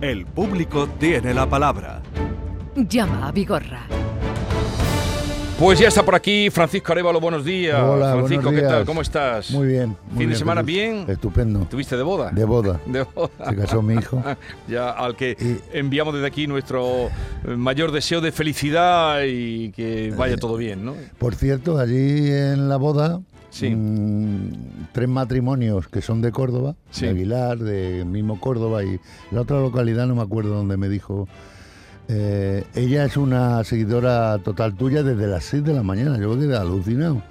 El público tiene la palabra. Llama a Vigorra. Pues ya está por aquí Francisco Arevalo, buenos días. Hola, Francisco, buenos ¿qué tal? días. ¿Cómo estás? Muy bien. muy ¿Fin de semana bien? Estupendo. ¿Tuviste de boda? De boda. De boda. Se casó mi hijo. ya al que Y- enviamos desde aquí nuestro eh, mayor deseo de felicidad y que vaya todo bien, ¿no? Por cierto, allí en la boda, Sí. mm, tres matrimonios que son de Córdoba, Sí. de Aguilar, de mismo Córdoba y la otra localidad no me acuerdo donde me dijo. eh, ella es una seguidora total tuya desde las 6 de la mañana. Yo quedé alucinado.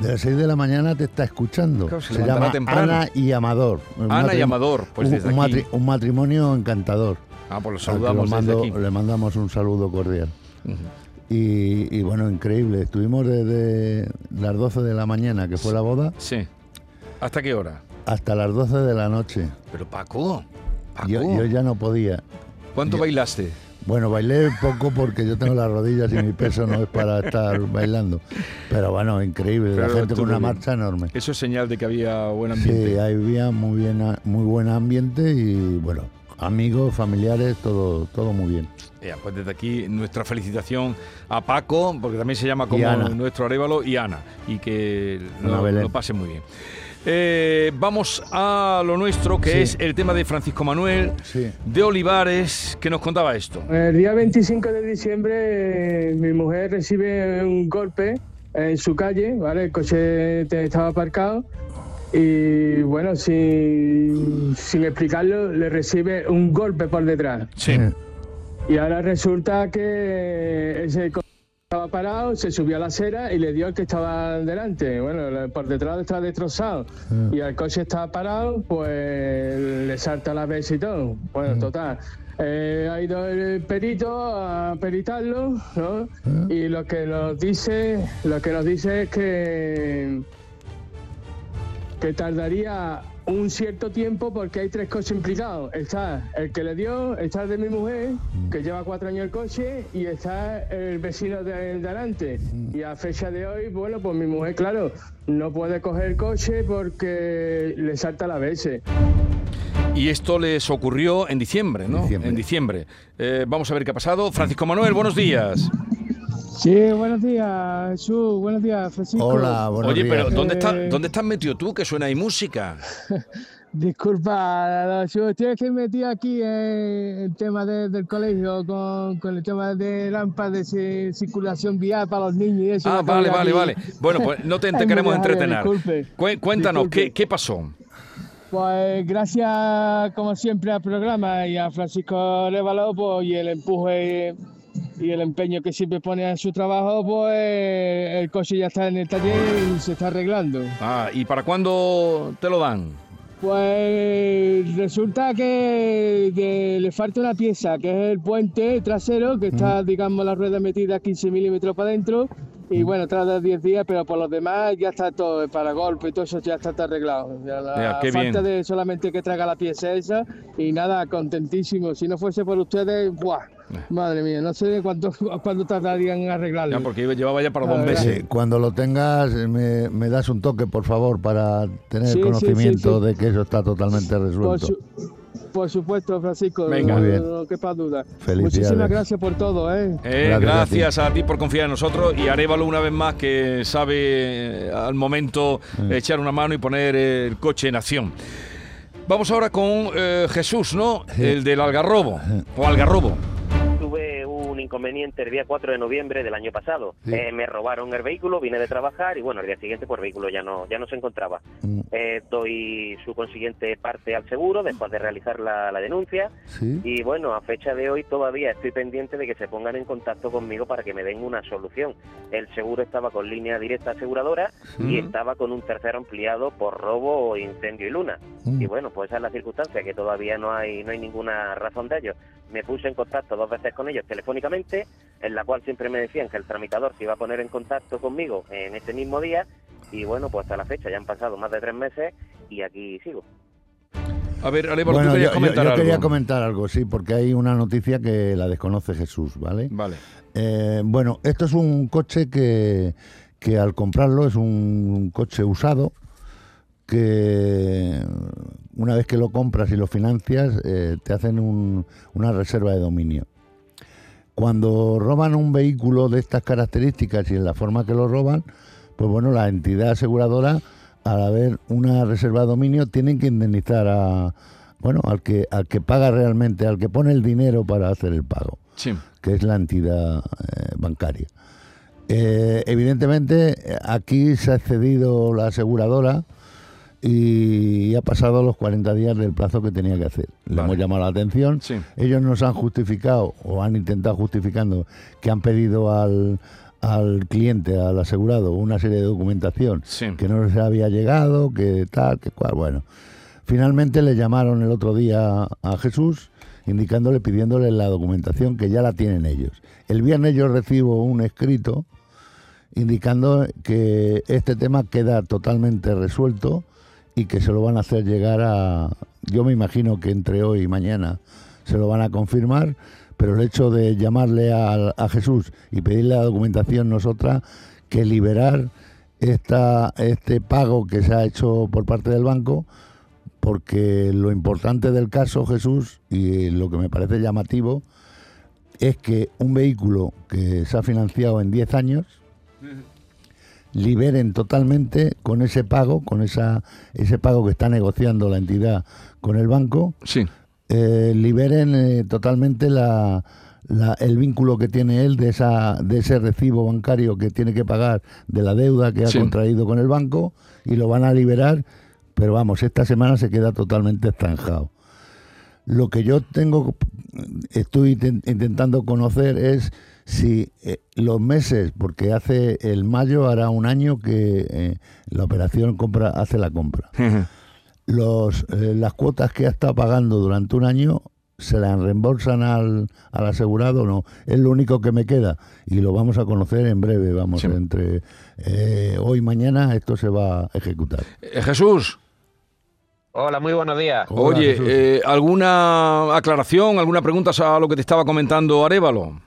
De las 6 de la mañana te está escuchando. Claro, se llama temprano. Ana y Amador. Ana y Amador, pues un- desde un, aquí. matri- un matrimonio encantador. Ah, pues lo saludamos desde aquí. Le mandamos un saludo cordial. Y, y bueno, increíble. Estuvimos desde las 12 de la mañana, que fue la boda, Sí. ¿Hasta qué hora? hasta las 12 de la noche. Pero Paco, Paco, Yo, yo ya no podía. ¿cuánto yo- bailaste? Bueno, bailé poco porque yo tengo las rodillas y mi peso no es para estar bailando. Pero bueno, increíble. Pero la gente con una bien. marcha enorme. Eso es señal de que había buen ambiente. Sí, había muy, bien, muy buen ambiente y bueno, amigos, familiares, todo, todo muy bien. Ya, pues desde aquí nuestra felicitación a Paco, porque también se llama como nuestro Arevalo, y Ana, y que lo, pase muy bien. Eh, vamos a lo nuestro, que Sí. es el tema de Francisco Manuel Sí. de Olivares, que nos contaba esto. El día 25 de diciembre eh, mi mujer recibe un golpe en su calle, ¿vale? El coche estaba aparcado y bueno, sin, sin explicarlo, le recibe un golpe por detrás. Sí. Y ahora resulta que ese coche estaba parado, se subió a la acera y le dio al que estaba delante. Bueno, por detrás está destrozado. Mm. Y al coche estaba parado, pues le salta la vez y todo. Bueno, total. Eh, ha ido el perito a peritarlo, ¿no? Y lo que nos dice, lo que nos dice es que que tardaría un cierto tiempo porque hay tres coches implicados. Está el que le dio, está el de mi mujer, que lleva cuatro años el coche, y está el vecino de delante. Y a fecha de hoy, bueno, pues mi mujer, claro, no puede coger el coche porque le salta la BS. Y esto les ocurrió en diciembre, ¿no? Diciembre. En diciembre. Eh, vamos a ver qué ha pasado. Francisco Manuel, buenos días. Sí, buenos días, Jesús, buenos días, Francisco. Hola, buenos Oye, días. pero ¿dónde, está, Eh. ¿dónde estás metido tú? Que suena ahí música. Disculpa, yo estoy que metí aquí en el tema de- del colegio con, con el tema de lámparas de ci- circulación vial para los niños y eso. Ah, vale, vale, aquí. vale. Bueno, pues no te, queremos entretener. disculpe. Cué- Cuéntanos, ¿qué, Disculpe. ¿qué pasó? Pues gracias, como siempre, al programa y a Francisco Révalo pues, y el empuje y el empeño que siempre pone en su trabajo, pues el coche ya está en el taller y se está arreglando. Ah, ¿y para cuándo te lo dan? Pues resulta que de- le falta una pieza, que es el puente trasero, que está, digamos, la rueda metida 15 milímetros para adentro. Y bueno, tarda 10 días, pero por los demás ya está todo, para golpe y todo eso ya está todo arreglado. Ya la Ya, qué falta bien. de solamente que traiga la pieza esa y nada, contentísimo. Si no fuese por ustedes, ¡buah! Madre mía, no sé cuánto, cuánto tardarían en arreglarlo. Ya, porque llevaba ya para dos meses. Sí, cuando lo tengas, eh, me, me das un toque, por favor, para tener Sí, conocimiento sí, sí. de que eso está totalmente Por, resuelto. su- por supuesto, Francisco, Venga. no, bien. no quepa duda. Felicidades. Muchísimas gracias por todo, ¿eh? Eh, Gracias a ti. por confiar en nosotros y Arevalo una vez más que sabe eh, al momento Mm. echar una mano y poner el coche en acción. Vamos ahora con eh, Jesús, ¿no? El del Algarrobo o Algarrobo. Inconveniente el día 4 de noviembre del año pasado. Sí. Eh, me robaron el vehículo, vine de trabajar y bueno, el día siguiente pues el vehículo ya no, ya no se encontraba. Mm, Eh, doy su consiguiente parte al seguro después de realizar la, la denuncia Sí. y bueno, a fecha de hoy todavía estoy pendiente de que se pongan en contacto conmigo para que me den una solución. El seguro estaba con línea directa aseguradora y estaba con un tercero ampliado por robo, incendio y luna. Mm. Y bueno, pues esa es la circunstancia, que todavía no hay, no hay ninguna razón de ello. Me puse en contacto dos veces con ellos telefónicamente, en la cual siempre me decían que el tramitador se iba a poner en contacto conmigo en ese mismo día. Y bueno, pues hasta la fecha ya han pasado más de tres meses y aquí sigo. A ver, Arevalo, Bueno, tú yo, querías yo- comentar yo algo. quería comentar algo, sí, porque hay una noticia que la desconoce Jesús, ¿vale? Vale. Eh, bueno, esto es un coche que, que al comprarlo es un coche usado que una vez que lo compras y lo financias, eh, te hacen un- una reserva de dominio. Cuando roban un vehículo de estas características y en la forma que lo roban, pues bueno, la entidad aseguradora, al haber una reserva de dominio, tienen que indemnizar a, bueno, al que, al que paga realmente, al que pone el dinero para hacer el pago Sí. que es la entidad eh, bancaria. Eh, evidentemente, aquí se ha excedido la aseguradora y ha pasado los 40 días del plazo que tenía que hacer. Le Vale. hemos llamado la atención. Sí. Ellos nos han justificado o han intentado justificando que han pedido al, al cliente, al asegurado, una serie de documentación Sí. que no les había llegado, que tal, que cual. Bueno, finalmente le llamaron el otro día a Jesús indicándole, pidiéndole la documentación que ya la tienen ellos. El viernes yo recibo un escrito indicando que este tema queda totalmente resuelto y que se lo van a hacer llegar a, yo me imagino que entre hoy y mañana se lo van a confirmar, pero el hecho de llamarle a, Jesús y pedirle la documentación nosotras que liberar esta, este pago que se ha hecho por parte del banco, porque lo importante del caso, Jesús, y lo que me parece llamativo, es que un vehículo que se ha financiado en 10 años, liberen totalmente con ese pago, con esa, ese pago que está negociando la entidad con el banco, Sí. eh, liberen eh, totalmente la, la- el vínculo que tiene él de, esa, de ese recibo bancario que tiene que pagar de la deuda que ha Sí. contraído con el banco y lo van a liberar, pero vamos, esta semana se queda totalmente estanjado. Lo que yo tengo, estoy inten- intentando conocer es si eh, los meses, porque hace el mayo hará un año que eh, la operación compra hace la compra los, eh, las cuotas que ha estado pagando durante un año se las reembolsan al, al asegurado no. Es lo único que me queda y lo vamos a conocer en breve. Vamos, Sí. entre eh, hoy y mañana esto se va a ejecutar. Jesús, Hola, muy buenos días. Hola, oye, eh, ¿alguna aclaración, alguna pregunta a lo que te estaba comentando Arevalo?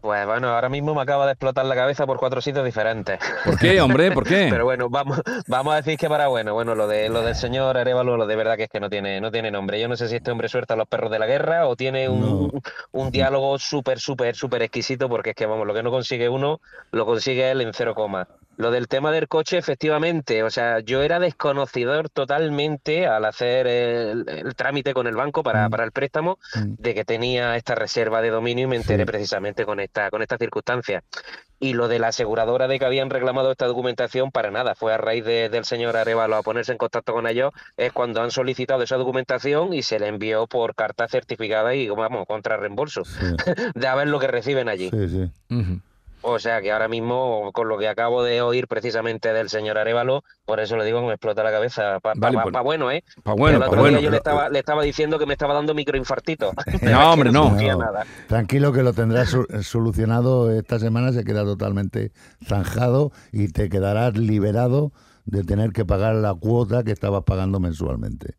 Pues bueno, ahora mismo me acaba de explotar la cabeza por cuatro sitios diferentes. ¿Por qué, hombre? ¿Por qué? Pero bueno, vamos, vamos a decir que para bueno, bueno, lo de lo del señor Arevalo, lo de verdad que es que no tiene, no tiene nombre. Yo no sé si este hombre suelta a los perros de la guerra o tiene un, No. un diálogo súper, súper, súper exquisito, porque es que vamos, lo que no consigue uno, lo consigue él en cero coma. Lo del tema del coche, efectivamente, o sea, yo era desconocedor totalmente al hacer el, el trámite con el banco para, Mm. para el préstamo Mm. de que tenía esta reserva de dominio y me enteré Sí. precisamente con esta, con esta circunstancia. Y lo de la aseguradora de que habían reclamado esta documentación, para nada, fue a raíz de- del señor Arevalo a ponerse en contacto con ellos, es cuando han solicitado esa documentación y se le envió por carta certificada y, vamos, contra reembolso, Sí, de a ver lo que reciben allí. sí, sí. Ujú. O sea que ahora mismo, con lo que acabo de oír precisamente del señor Arevalo, por eso le digo que me explota la cabeza. Para Vale, pues- bueno, ¿eh? Pa' bueno, el pa' otro bueno. día yo le estaba, le estaba diciendo que me estaba dando microinfartito. No, hombre, no. No. nada. Tranquilo que lo tendrás su- solucionado esta semana, se queda totalmente zanjado y te quedarás liberado de tener que pagar la cuota que estabas pagando mensualmente.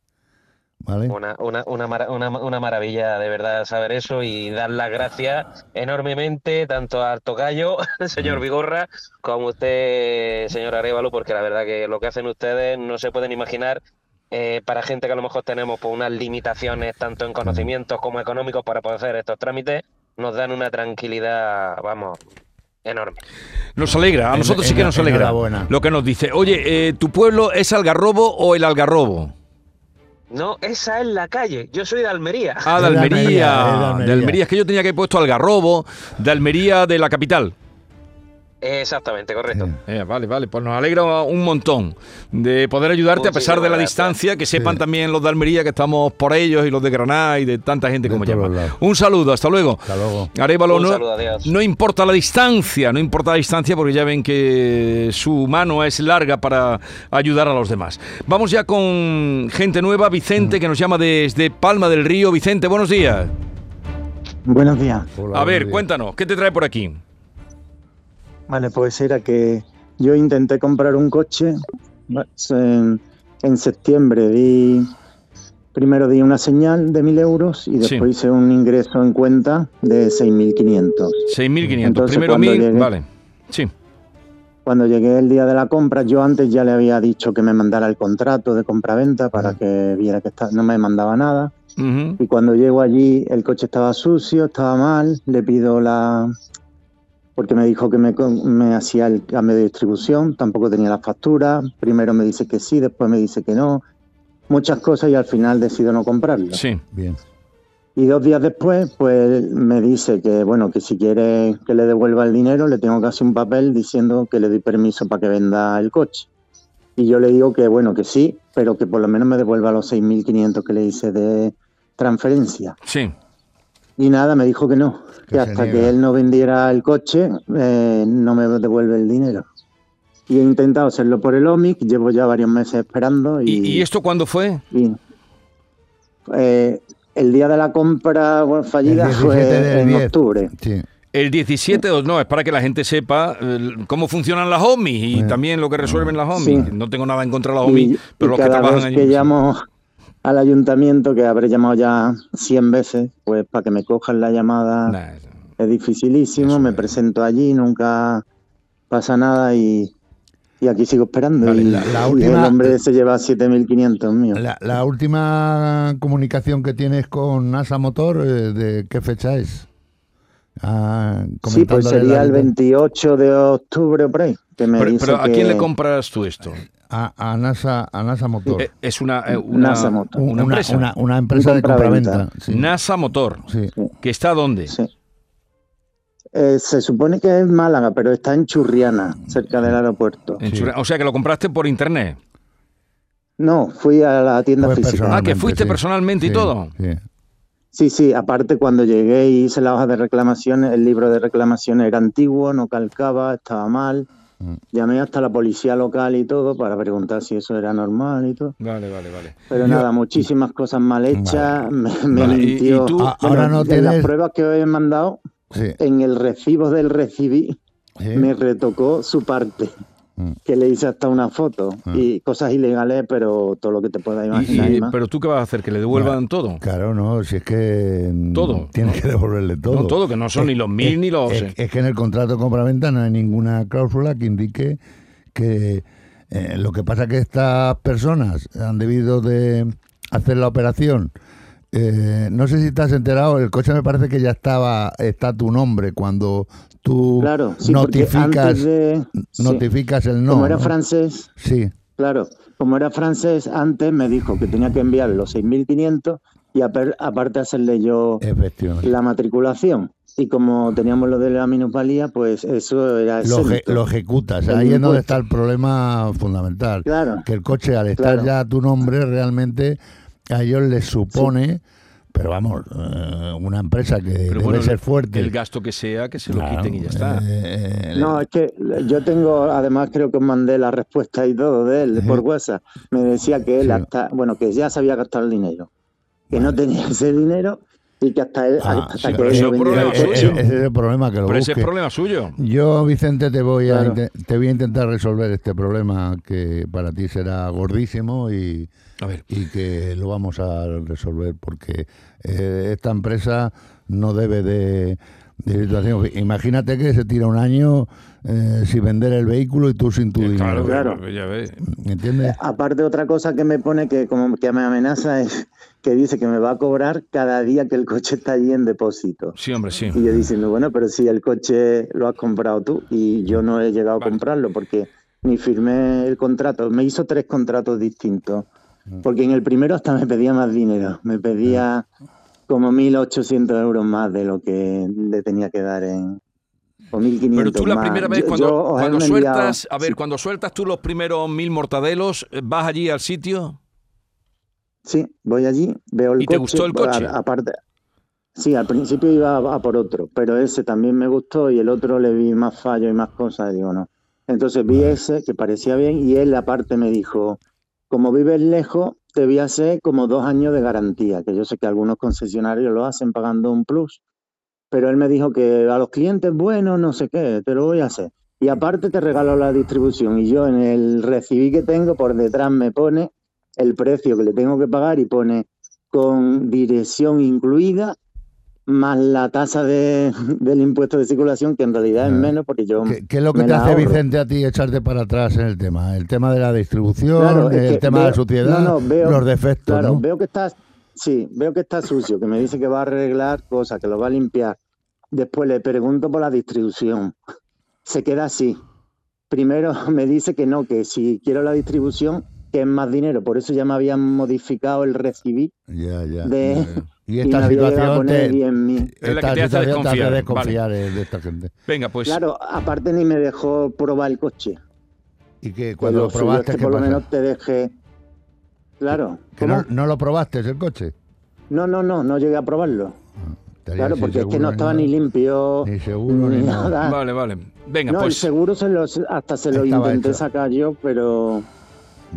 ¿Vale? Una, una, una, una, una maravilla de verdad saber eso y dar las gracias enormemente tanto al tocayo, señor Vigorra, como usted, señor Arevalo, porque la verdad que lo que hacen ustedes no se pueden imaginar eh, para gente que a lo mejor tenemos pues, unas limitaciones tanto en conocimientos como económicos para poder hacer estos trámites, nos dan una tranquilidad, vamos, enorme. Nos alegra, a En- nosotros sí que en- nos alegra lo que nos dice. Oye, eh, ¿tu pueblo es Algarrobo o el Algarrobo? No, esa es la calle, yo soy de Almería. Ah, de Almería. De. Almería. Es que yo tenía que haber puesto Algarrobo, de Almería de la capital. Exactamente, correcto. Eh, vale, vale, pues nos alegra un montón de poder ayudarte a pesar de la gracias. distancia, que sepan Sí. también los de Almería que estamos por ellos y los de Granada y de tanta gente De como llama. Un saludo, hasta luego. Hasta luego. Arevalo, Un no, saludo, adiós. no importa la distancia, no importa la distancia porque ya ven que su mano es larga para ayudar a los demás. Vamos ya con gente nueva, Mm. Vicente, que nos llama desde Palma del Río. Vicente, buenos días. Buenos días. Hola, A ver, días. cuéntanos, ¿qué te trae por aquí? Vale, pues era que yo intenté comprar un coche en, en septiembre. Di, primero di una señal de 1.000 euros y Sí. después hice un ingreso en cuenta de 6.500. 6.500. Entonces, Primero cuando 1.000, llegué- vale. Sí. Cuando llegué el día de la compra, yo antes ya le había dicho que me mandara el contrato de compra-venta para Ah. que viera que está- no me mandaba nada. Y cuando llego allí, el coche estaba sucio, estaba mal. Le pido la. Porque me dijo que me, hacía el cambio de distribución, tampoco tenía la factura. Primero me dice que sí, después me dice que no. Muchas cosas y al final decido no comprarlo. Sí. Bien. Y dos días después, pues me dice que, bueno, que si quiere que le devuelva el dinero, le tengo que hacer un papel diciendo que le doy permiso para que venda el coche. Y yo le digo que, bueno, que sí, pero que por lo menos me devuelva los 6.500 que le hice de transferencia. Sí. Y nada, me dijo que no, Que hasta que él no vendiera el coche, eh, no me devuelve el dinero. Y he intentado hacerlo por el OMIC, llevo ya varios meses esperando. ¿Y, esto cuándo fue? y, eh, el día de la compra bueno, fallida El fue 17 del en 10. octubre. Sí. El 17 o no, es para que la gente sepa cómo funcionan las homies y también lo que resuelven las Sí. homies. No tengo nada en contra de las homies, Y, pero y los que trabajan vez allí. que sí. llamo al ayuntamiento, que habré llamado ya 100 veces, pues para que me cojan la llamada Nah, es dificilísimo. Eso me es. presento allí, nunca pasa nada y, y aquí sigo esperando. Vale, y, la- la y última- el hombre se lleva 7.500 míos. La, la última comunicación que tienes con NASA Motor, eh, ¿de qué fecha es? Ah, Sí, pues sería el vida- 28 de octubre o por ahí. Que me Pero, dice pero ¿a que- quién le compras tú esto? A, a NASA, a NASA Motor. Eh, Es una, eh, una, NASA Motor. Un- una empresa. Una, una empresa de compraventa. Sí. NASA Motor. Sí. ¿Que está dónde? Sí. Eh, se supone que es Málaga, pero está en Churriana, cerca del aeropuerto. En Sí. Churra- O sea, que lo compraste por internet. No, fui a la tienda Fue física. Ah, que personalmente, fuiste sí. personalmente y todo. sí. Sí, sí, aparte cuando llegué y hice la hoja de reclamaciones, el libro de reclamaciones era antiguo, no calcaba, estaba mal. Llamé hasta la policía local y todo para preguntar si eso era normal y todo. Vale, vale, vale. Pero Yo- nada, muchísimas cosas mal hechas. Me, me Vale, mintió. y tú- Ah, ahora no en las tienes- pruebas que os he mandado, Sí, en el recibo del recibí, sí. me retocó su parte. Mm. Que le hice hasta una foto. Ah. Y cosas ilegales, pero todo lo que te puedas Y- imaginar. y y- más. pero tú qué vas a hacer, que le devuelvan todo. Claro, no, si es que mm, Todo, tienes que devolverle todo. No todo, que no son ni los mil Es- ni los... Es, es que en el contrato de compraventa no hay ninguna cláusula que indique que eh, lo que pasa es que estas personas han debido de hacer la operación. eh, no sé si te has enterado, el coche me parece que ya estaba, está tu nombre cuando tú Claro, sí, notificas, sí. notificas el no. Como era ¿no? francés, Sí, claro, como era francés, antes me dijo que tenía que enviar los 6.500 y aparte hacerle yo la matriculación. Y como teníamos lo de la minusvalía, pues eso era Lo, exento. lo ejecutas, ahí es donde está el problema fundamental. Claro, que el coche al estar Claro. ya a tu nombre realmente a ellos les supone, pero vamos, eh, una empresa que Pero debe bueno, ser fuerte. El gasto que sea, que se lo quiten y ya está. eh, eh, No, es que yo tengo, además creo que os mandé la respuesta y todo de él por WhatsApp. Me decía que él Sí. hasta, bueno, que ya se había gastado el dinero, que no tenía ese dinero y que hasta él, Ah, hasta sí, que él no problema suyo. ese es el problema que lo Pero ese es problema suyo. Yo, Vicente, te voy a Claro. te voy a intentar resolver este problema que para ti será gordísimo y, A ver, y que lo vamos a resolver porque eh, esta empresa no debe de, de situación. Imagínate que se tira un año eh, sin vender el vehículo y tú sin tu eh, dinero. claro, Claro. ya ves. ¿Me entiendes? Aparte otra cosa que me pone que como que me amenaza es que dice que me va a cobrar cada día que el coche está allí en depósito. Sí, hombre, sí. Y yo diciendo, bueno, pero si el coche lo has comprado tú y yo no he llegado Vale. a comprarlo porque ni firmé el contrato. Me hizo tres contratos distintos. Porque en el primero hasta me pedía más dinero. Me pedía como 1.800 euros más de lo que le tenía que dar en... O 1.500 Pero tú la primera vez cuando, yo sueltas, a ver, sí, cuando sueltas tú los primeros mil mortadelos, vas allí al sitio. Sí, voy allí, veo el ¿Y te coche. gustó el coche? aparte, sí, al principio iba a, a por otro, pero ese también me gustó y el otro le vi más fallos y más cosas, y digo no. Entonces vi ese que parecía bien y él aparte me dijo, como vives lejos, te voy a hacer como dos años de garantía, que yo sé que algunos concesionarios lo hacen pagando un plus, pero él me dijo que a los clientes, bueno, no sé qué, te lo voy a hacer. Y aparte te regalo la distribución y yo en el recibí que tengo por detrás me pone el precio que le tengo que pagar y pone con dirección incluida más la tasa de, del impuesto de circulación, que en realidad es Ah. menos porque yo... ¿Qué, qué es lo que te hace ahorro. Vicente a ti echarte para atrás en el tema? El tema de la distribución, Claro, el que tema de la suciedad, no, no, veo- los defectos, Claro, ¿no? veo que está, sí, veo que está sucio, que me dice que va a arreglar cosas, que lo va a limpiar. Después le pregunto por la distribución. Se queda así. Primero me dice que no, que si quiero la distribución, que es más dinero. Por eso ya me habían modificado el recibí Ya, ya. de... ya, ya. Y y esta me había llegado a situación poner te, 10.000. Es la esta que te hace situación te hace desconfiar, desconfiar de esta gente. Venga, pues Claro, aparte ni me dejó probar el coche. Y que Que cuando lo lo suyo es probaste, que ¿qué por lo menos te deje... Claro. No, no lo probaste el coche. No, no, no, no llegué a probarlo. Estaría Claro, porque es que no estaba ni limpio, Ni seguro ni nada. vale, vale. Venga, No, el pues seguro se lo, hasta se lo intenté hecho. sacar yo, pero,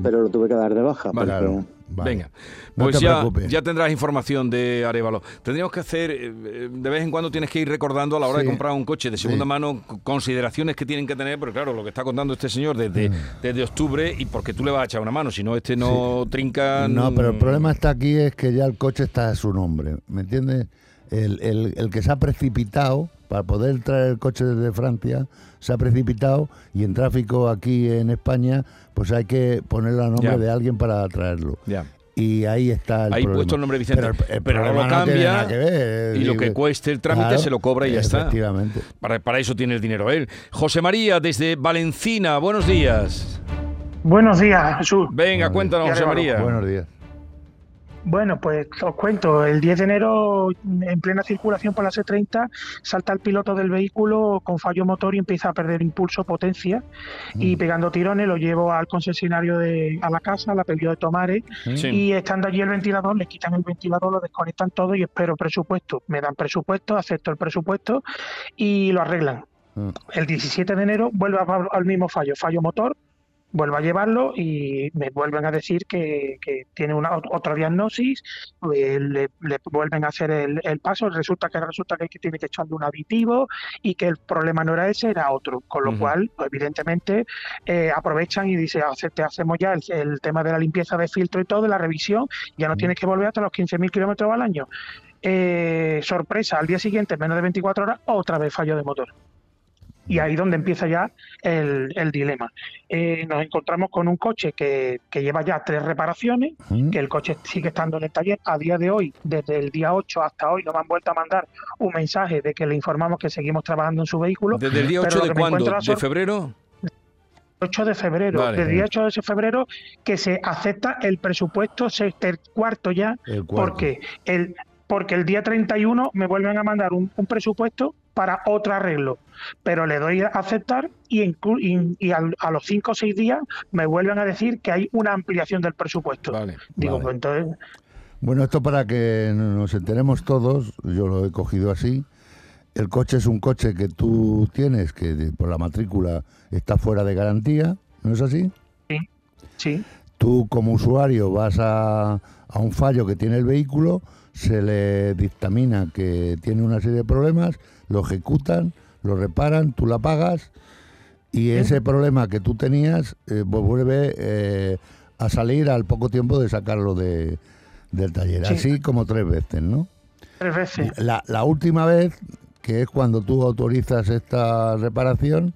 pero lo tuve que dar de baja. Vale. porque- Claro. Vale. Venga, No pues te ya, ya tendrás información de Arevalo. Tendríamos que hacer, eh, eh, de vez en cuando tienes que ir recordando a la hora Sí. de comprar un coche de segunda Sí. mano consideraciones que tienen que tener, pero claro, lo que está contando este señor desde, Mm. desde octubre y porque tú le vas a echar una mano, si no este no trinca... No, pero el mm, problema está aquí es que ya el coche está a su nombre, ¿me entiendes? El, el- el que se ha precipitado para poder traer el coche desde Francia se ha precipitado y en tráfico aquí en España pues hay que ponerlo a nombre de alguien para traerlo. Y ahí está el Ahí problema. puesto el nombre de Vicente. Pero, el- el Pero ahora problema lo no tiene cambia nada que ver, y lo digo que que- cueste el trámite Claro, se lo cobra y ya está. Efectivamente. Para, para eso tiene el dinero él. José María, desde Valencina, buenos días. Buenos días, Jesús. Venga, cuéntanos, José. María. Buenos días. Bueno, pues os cuento, el 10 de enero, en plena circulación por la C30, salta el piloto del vehículo con fallo motor y empieza a perder impulso, potencia, y Mm. pegando tirones lo llevo al concesionario de, a la casa, la pedido de Tomares, Sí. y estando allí el ventilador, le quitan el ventilador, lo desconectan todo y espero presupuesto. Me dan presupuesto, acepto el presupuesto y lo arreglan. Mm. El 17 de enero vuelve a- al mismo fallo, fallo motor, vuelvo a llevarlo y me vuelven a decir que, que tiene una ot- otra diagnosis, eh, le, le vuelven a hacer el, el paso, resulta que resulta que, tiene que echarle un aditivo y que el problema no era ese, era otro, con lo cual, pues, evidentemente, eh, aprovechan y dicen, "Hace- te hacemos ya el, el tema de la limpieza de filtro y todo, de la revisión, ya no tienes que volver hasta los 15.000 kilómetros al año. Eh, sorpresa, al día siguiente, en menos de 24 horas, otra vez fallo de motor. Y ahí donde empieza ya el, el dilema. Eh, nos encontramos con un coche que, que lleva ya tres reparaciones, que el coche sigue estando en el taller. A día de hoy, desde el día 8 hasta hoy, nos han vuelto a mandar un mensaje de que le informamos que seguimos trabajando en su vehículo. ¿Desde el día pero 8 lo de cuándo? ¿De febrero? 8 de febrero, Vale. desde el día 8 de febrero, que se acepta el presupuesto sexter- cuarto ya, El cuarto. porque el, porque el día 31 me vuelven a mandar un, un presupuesto para otro arreglo, pero le doy a aceptar y, inclu- y, y al- a los 5 o 6 días me vuelven a decir que hay una ampliación del presupuesto. Vale. Digo, Vale. pues entonces, Bueno, esto para que nos enteremos todos, yo lo he cogido así. El coche es un coche que tú tienes, que por la matrícula está fuera de garantía, ¿no es así? sí, Tú como usuario vas a, a un fallo que tiene el vehículo, se le dictamina que tiene una serie de problemas, lo ejecutan, lo reparan, tú la pagas y ese problema que tú tenías eh, pues vuelve eh, a salir al poco tiempo de sacarlo de, del taller. Sí. Así como tres veces, ¿no? tres veces. La, la última vez, que es cuando tú autorizas esta reparación,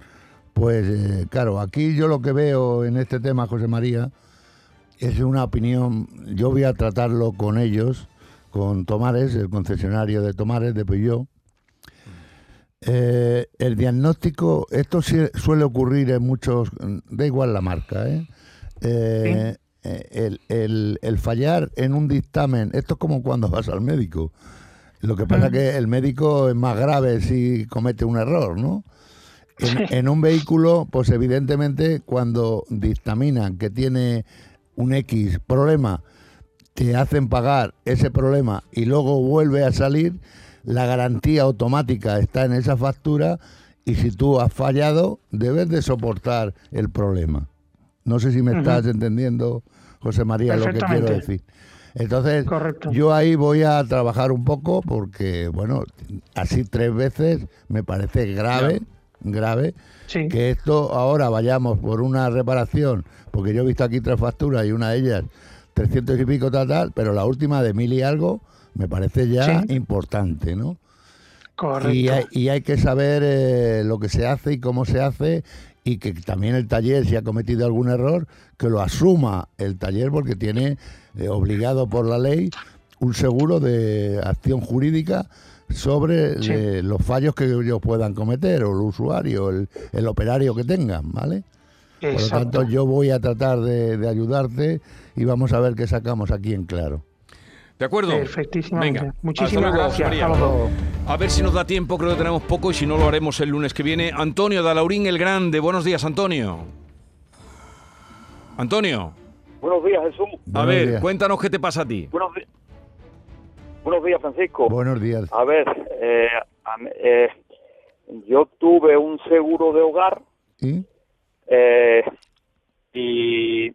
pues eh, claro, aquí yo lo que veo en este tema, José María, es una opinión, yo voy a tratarlo con ellos, con Tomares, el concesionario de Tomares, de Peugeot. Eh, el diagnóstico, esto suele ocurrir en muchos, da igual la marca, ¿eh? Eh, eh, el, el- el fallar en un dictamen, esto es como cuando vas al médico. Lo que pasa es que el médico es más grave si comete un error, ¿no? En, en un vehículo, pues evidentemente cuando dictaminan que tiene un X problema, te hacen pagar ese problema y luego vuelve a salir, la garantía automática está en esa factura y si tú has fallado, debes de soportar el problema. No sé si me estás entendiendo, José María, lo que quiero decir. Entonces, Correcto. yo ahí voy a trabajar un poco porque, bueno, así tres veces me parece grave, grave, Sí, que esto ahora vayamos por una reparación, porque yo he visto aquí tres facturas y una de ellas 300 y pico tal, tal, pero la última de mil y algo me parece ya Sí. importante, ¿no? Correcto. Y hay, y hay que saber eh, lo que se hace y cómo se hace y que también el taller, si ha cometido algún error, que lo asuma el taller porque tiene eh, obligado por la ley un seguro de acción jurídica sobre Sí. eh, los fallos que ellos puedan cometer, o el usuario, el, el operario que tengan, ¿vale? Por lo tanto, yo voy a tratar de, de ayudarte y vamos a ver qué sacamos aquí en claro. ¿De acuerdo? Perfectísimamente. Venga, Muchísimas hasta luego, gracias. María. Hasta luego. A ver si nos da tiempo, creo que tenemos poco y si no lo haremos el lunes que viene. Antonio Dalaurín el Grande, buenos días, Antonio. Antonio, Buenos días, Jesús. a Buenos ver, días. cuéntanos qué te pasa a ti. Buenos, Buenos días, Francisco. Buenos días. A ver, eh, eh, yo tuve un seguro de hogar ¿Y? Eh, y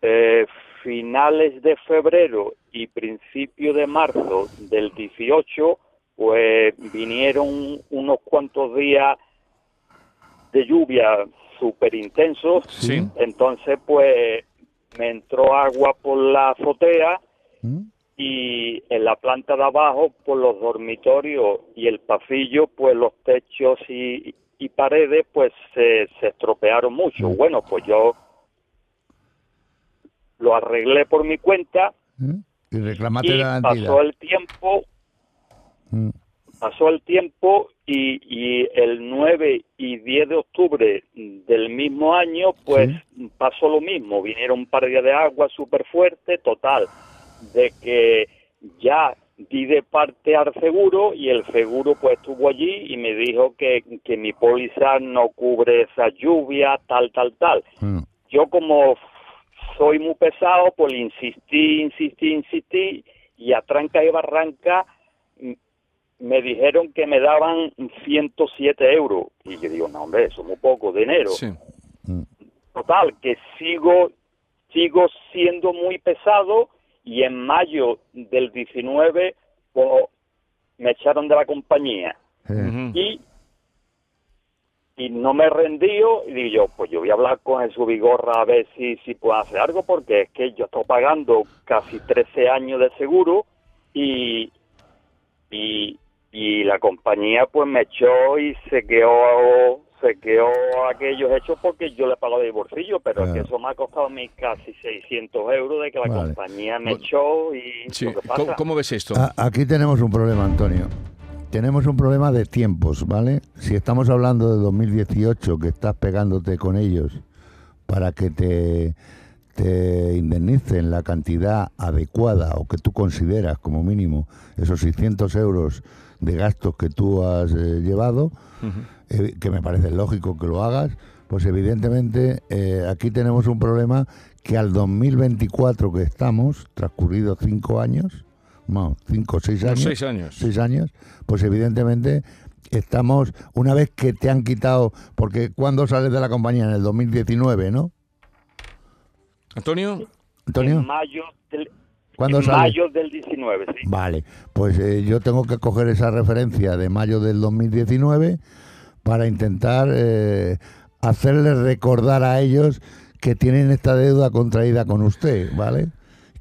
eh, finales de febrero y principio de marzo del 18, pues vinieron unos cuantos días de lluvia súper intensos. Sí. Entonces, pues me entró agua por la azotea ¿Mm? y en la planta de abajo, por los dormitorios y el pasillo, pues los techos y, y paredes, pues se, se estropearon mucho. Bueno, pues yo lo arreglé por mi cuenta ¿Mm? Y reclamaste y la pasó el tiempo, ¿Mm? pasó el tiempo y, y el 9 y 10 de octubre del mismo año, pues pasó lo mismo. Vinieron un par de días de agua súper fuerte, total, de que ya di de parte al seguro y el seguro pues estuvo allí y me dijo que, que mi póliza no cubre esa lluvia, tal, tal, tal. ¿Mm? Yo como soy muy pesado, pues insistí, insistí, insistí y a tranca y barranca mm, me dijeron que me daban 107 euros. Y yo digo, no, hombre, eso es muy poco dinero. Sí. Total, que sigo, sigo siendo muy pesado y en mayo del 19 pues, me echaron de la compañía. Y y no me rendió y digo yo, pues yo voy a hablar con Jesús Vigorra a ver si, si puedo hacer algo porque es que yo estoy pagando casi 13 años de seguro y, y, y la compañía pues me echó y se quedó se quedó aquellos hechos porque yo le pago de bolsillo, pero es que Claro. eso me ha costado a mí casi 600 euros de que la Vale. compañía me Bueno. echó y Sí. lo que ¿Cómo, pasa. cómo ves esto? A- Aquí tenemos un problema, Antonio. Tenemos un problema de tiempos, ¿vale? Si estamos hablando de 2018, que estás pegándote con ellos para que te, te indemnicen la cantidad adecuada o que tú consideras como mínimo esos 600 euros de gastos que tú has eh, llevado, eh, que me parece lógico que lo hagas, pues evidentemente eh, aquí tenemos un problema que al 2024 que estamos, transcurridos cinco años, no, cinco o seis años, seis años. seis años, pues evidentemente estamos, una vez que te han quitado, porque ¿cuándo sales de la compañía? En el 2019, ¿no? Antonio, Antonio, En mayo del, ¿cuándo en mayo del 19, sí. Vale, pues eh, yo tengo que coger esa referencia de mayo del 2019 para intentar eh, hacerles recordar a ellos que tienen esta deuda contraída con usted, ¿vale?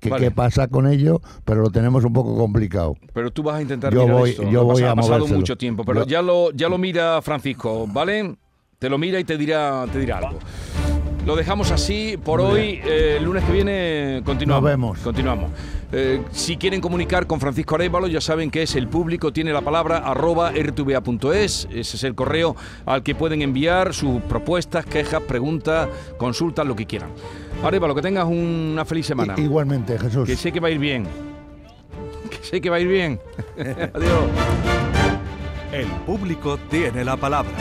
Que Vale. qué pasa con ello, pero lo tenemos un poco complicado. pero tú vas a intentar Yo mirar voy- esto. yo voy ha pasado movérselo. mucho tiempo, pero Yo- ya lo ya lo mira Francisco, ¿vale? Te lo mira y te dirá te dirá algo. Lo dejamos así por Muy hoy. Eh, el lunes que viene continuamos. Nos vemos. Continuamos. Eh, si quieren comunicar con Francisco Arevalo, ya saben que es el público, tiene la palabra arroba rtva.es. Ese es el correo al que pueden enviar sus propuestas, quejas, preguntas, consultas, lo que quieran. Arevalo, que tengas una feliz semana. I- igualmente, Jesús. Que sé que va a ir bien. Que sé que va a ir bien. Adiós. El público tiene la palabra.